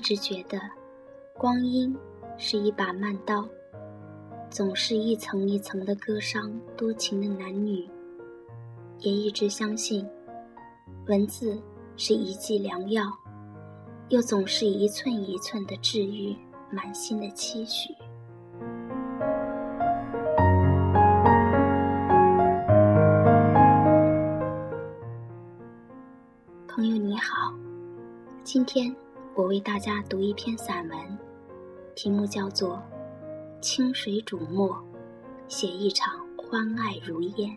一直觉得，光阴是一把慢刀，总是一层一层的割伤多情的男女。也一直相信，文字是一剂良药，又总是一寸一寸的治愈满心的期许。朋友你好，今天我为大家读一篇散文，题目叫做《清水煮墨，写一场欢爱如烟》。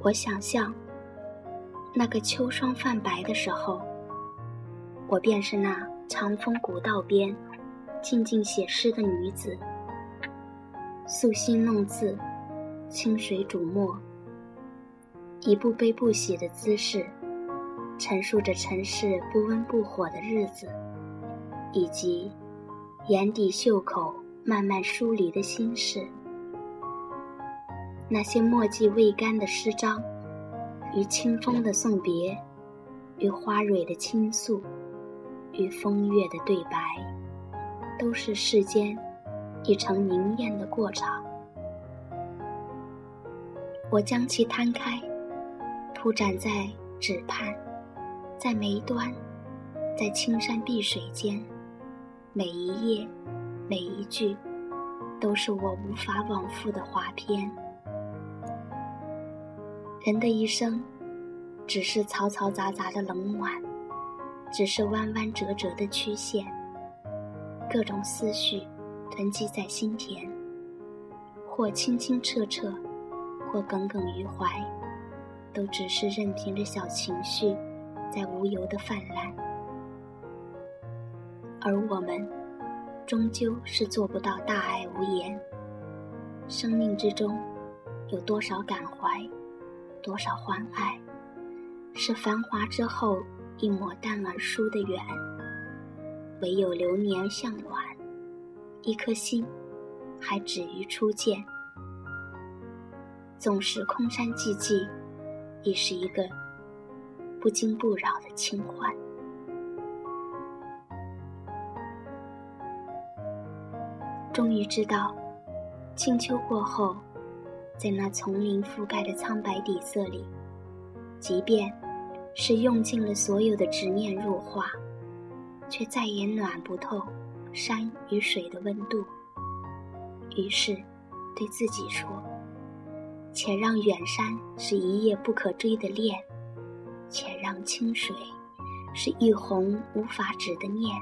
我想象，那个秋霜泛白的时候，我便是那长风古道边静静写诗的女子，素心弄字，清水煮墨，以不悲不喜的姿势。陈述着尘世不温不火的日子，以及眼底袖口慢慢疏离的心事。那些墨迹未干的诗章，与清风的送别，与花蕊的倾诉，与风月的对白，都是世间一程凝艳的过场。我将其摊开，铺展在纸畔。在眉端，在青山碧水间，每一页，每一句，都是我无法往复的华篇。人的一生，只是嘈嘈杂杂的冷暖，只是弯弯折折的曲线，各种思绪囤积在心田，或清清澈澈，或耿耿于怀，都只是任凭着小情绪。在无由的泛滥，而我们终究是做不到大爱无言。生命之中有多少感怀，多少欢爱，是繁华之后一抹淡而疏的远。唯有流年向暖，一颗心还止于初见。纵使空山寂寂，亦是一个。不惊不扰的清欢。终于知道，清秋过后，在那丛林覆盖的苍白底色里，即便是用尽了所有的执念入画，却再也暖不透山与水的温度。于是，对自己说：“且让远山是一夜不可追的恋。”且让清水是一泓无法止的念，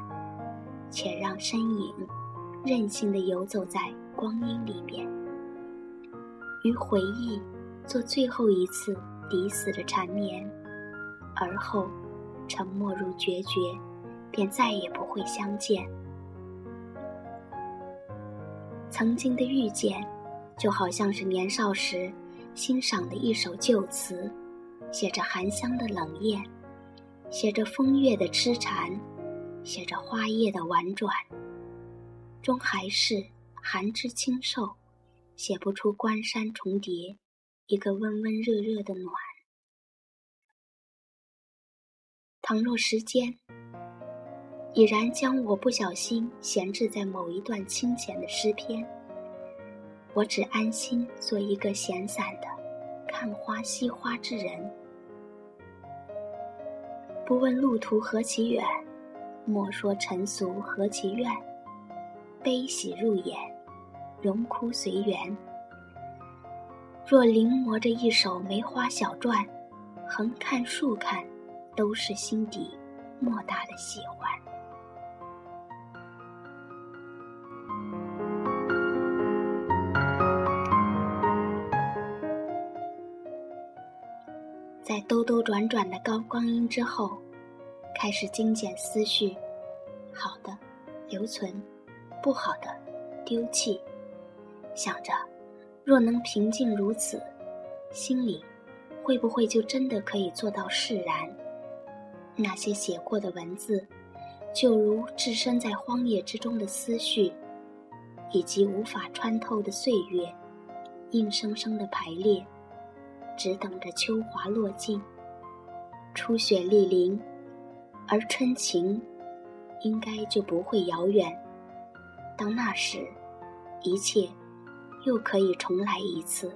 且让身影任性的游走在光阴里面，与回忆做最后一次抵死的缠绵，而后沉默如决绝，便再也不会相见。曾经的遇见，就好像是年少时欣赏的一首旧词。写着含香的冷艳，写着风月的痴缠，写着花叶的婉转，终还是寒枝清瘦，写不出关山重叠，一个温温热热的暖。倘若时间已然将我不小心闲置在某一段清闲的诗篇，我只安心做一个闲散的看花惜花之人。不问路途何其远，莫说尘俗何其怨。悲喜入眼，荣枯随缘。若临摹着一首梅花小篆，横看竖看，都是心底莫大的喜欢。在兜兜转转的高光阴之后，开始精简思绪，好的留存，不好的丢弃。想着，若能平静如此，心里会不会就真的可以做到释然？那些写过的文字，就如置身在荒野之中的思绪，以及无法穿透的岁月，硬生生的排列，只等着秋华落尽，初雪莅临，而春晴，应该就不会遥远。到那时，一切又可以重来一次。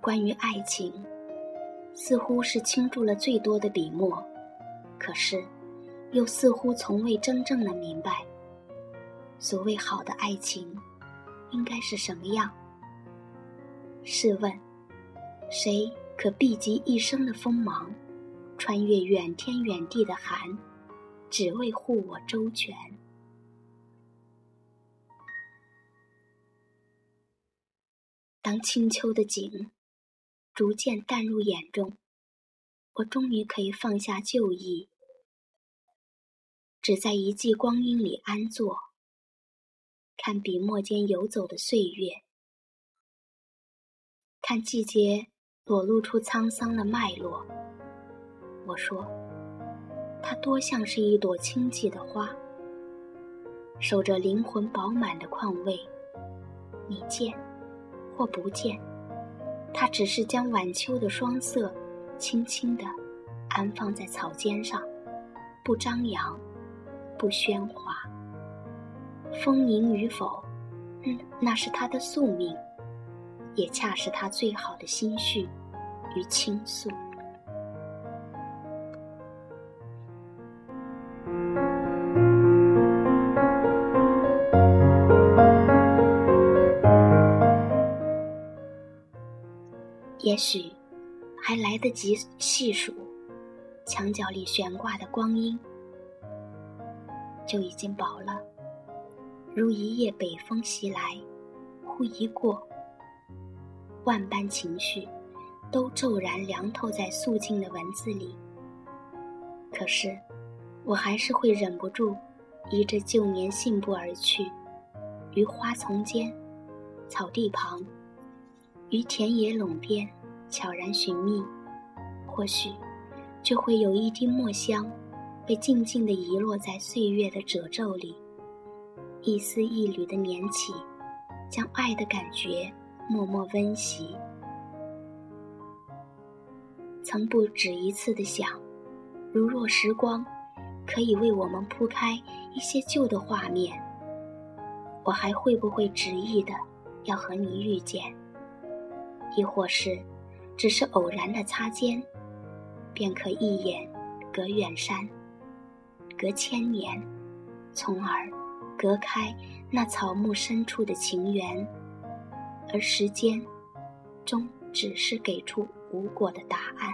关于爱情，似乎是倾注了最多的笔墨，可是，又似乎从未真正的明白，所谓好的爱情，应该是什么样？试问，谁可避及一生的锋芒，穿越远天远地的寒，只为护我周全？当清秋的景。逐渐淡入眼中，我终于可以放下旧忆，只在一季光阴里安坐，看笔墨间游走的岁月，看季节裸露出沧桑的脉络。我说，它多像是一朵清寂的花，守着灵魂饱满的况味。你见或不见。他只是将晚秋的霜色，轻轻地安放在草尖上，不张扬，不喧哗。丰盈与否，嗯，那是他的宿命，也恰是他最好的心绪与倾诉。也许还来得及细数墙角里悬挂的光阴，就已经饱了。如一夜北风袭来，忽一过，万般情绪都骤然凉透在肃静的文字里。可是，我还是会忍不住依着旧年信步而去，于花丛间、草地旁。于田野垄边悄然寻觅，或许就会有一滴墨香，被静静地遗落在岁月的褶皱里，一丝一缕的捻起，将爱的感觉默默温习。曾不止一次的想，如若时光可以为我们铺开一些旧的画面，我还会不会执意的要和你遇见？亦或是，只是偶然的擦肩，便可一眼隔远山，隔千年，从而隔开那草木深处的情缘，而时间终只是给出无果的答案。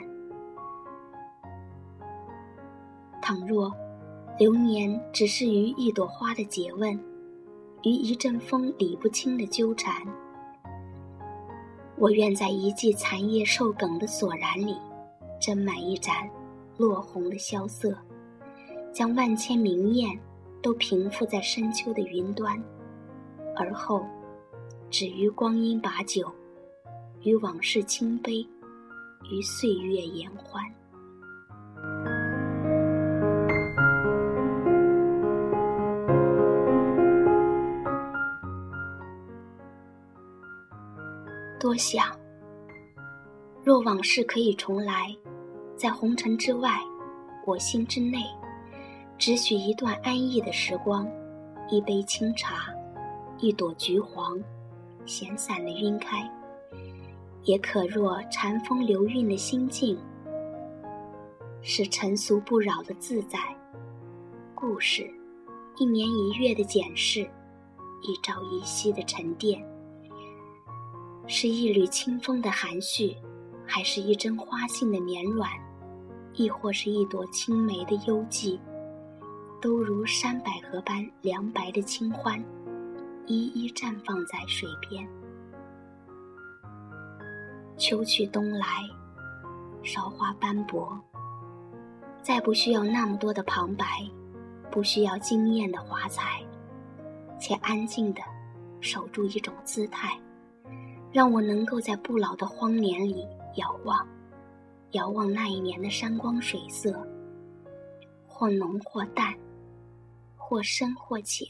倘若流年只是于一朵花的诘问，于一阵风理不清的纠缠。我愿在一季残叶瘦梗的索然里，斟满一盏落红的萧瑟，将万千明艳都平复在深秋的云端，而后，只于光阴把酒，与往事倾杯，于岁月言欢。多想，若往事可以重来，在红尘之外，我心之内，只许一段安逸的时光，一杯清茶，一朵橘黄，闲散的晕开；也可若禅风流韵的心境，是尘俗不扰的自在。故事，一年一月的检视，一朝一夕的沉淀。是一缕清风的含蓄，还是一针花信的绵软，亦或是一朵青梅的幽寂，都如山百合般凉白的清欢，一一绽放在水边。秋去冬来，韶华斑驳，再不需要那么多的旁白，不需要惊艳的华彩，且安静的守住一种姿态。让我能够在不老的荒年里遥望，遥望那一年的山光水色，或浓或淡，或深或浅，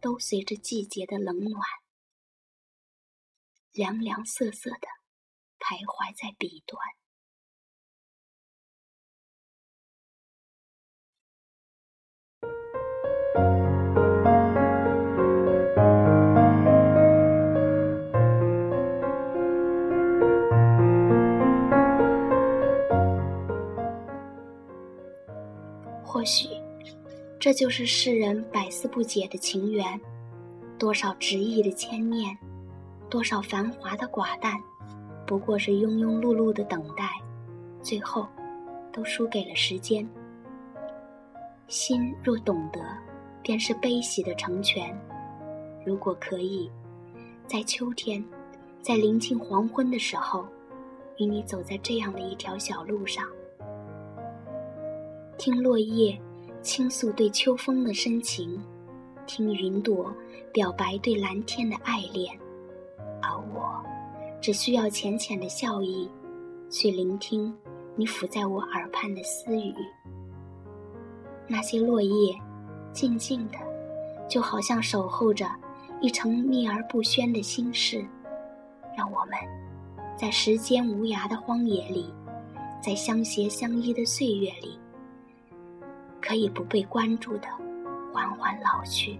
都随着季节的冷暖，凉凉涩涩的徘徊在彼端。或许，这就是世人百思不解的情缘，多少执意的牵念，多少繁华的寡淡，不过是庸庸碌碌的等待，最后，都输给了时间。心若懂得，便是悲喜的成全。如果可以，在秋天，在临近黄昏的时候，与你走在这样的一条小路上。听落叶倾诉对秋风的深情，听云朵表白对蓝天的爱恋，而我只需要浅浅的笑意，去聆听你抚在我耳畔的私语。那些落叶，静静的，就好像守候着一程秘而不宣的心事，让我们在时间无涯的荒野里，在相携相依的岁月里。可以不被关注的，缓缓老去。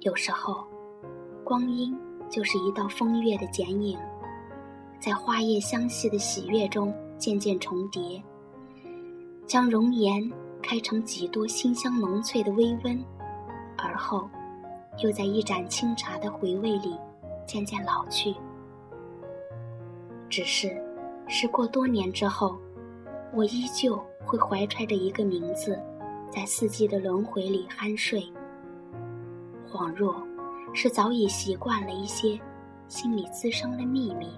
有时候，光阴就是一道风月的剪影，在花叶相系的喜悦中渐渐重叠，将容颜开成几多馨香浓翠的微温，而后，又在一盏清茶的回味里渐渐老去。只是。时过多年之后，我依旧会怀揣着一个名字，在四季的轮回里酣睡。恍若，是早已习惯了一些心里滋生的秘密。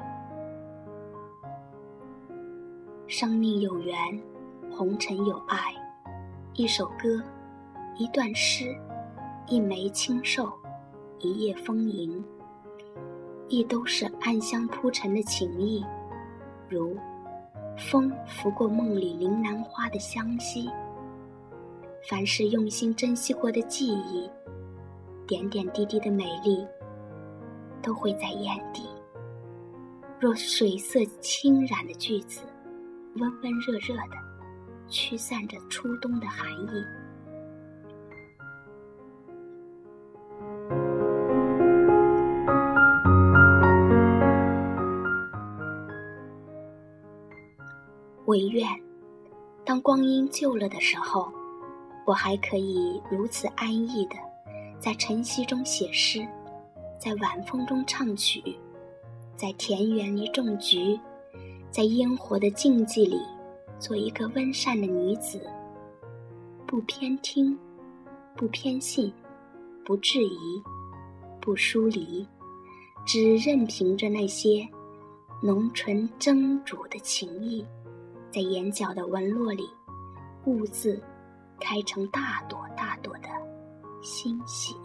生命有缘，红尘有爱，一首歌，一段诗，一枚清瘦，一夜丰盈，亦都是暗香铺陈的情意。如风拂过梦里铃兰花的香息，凡是用心珍惜过的记忆，点点滴滴的美丽，都会在眼底。若水色轻染的句子，温温热热的，驱散着初冬的寒意。唯愿，当光阴旧了的时候，我还可以如此安逸的，在晨曦中写诗，在晚风中唱曲，在田园里种菊，在烟火的静寂里，做一个温善的女子。不偏听，不偏信，不质疑，不疏离，只任凭着那些浓醇蒸煮的情意。在眼角的纹络里，兀自开成大朵大朵的星星。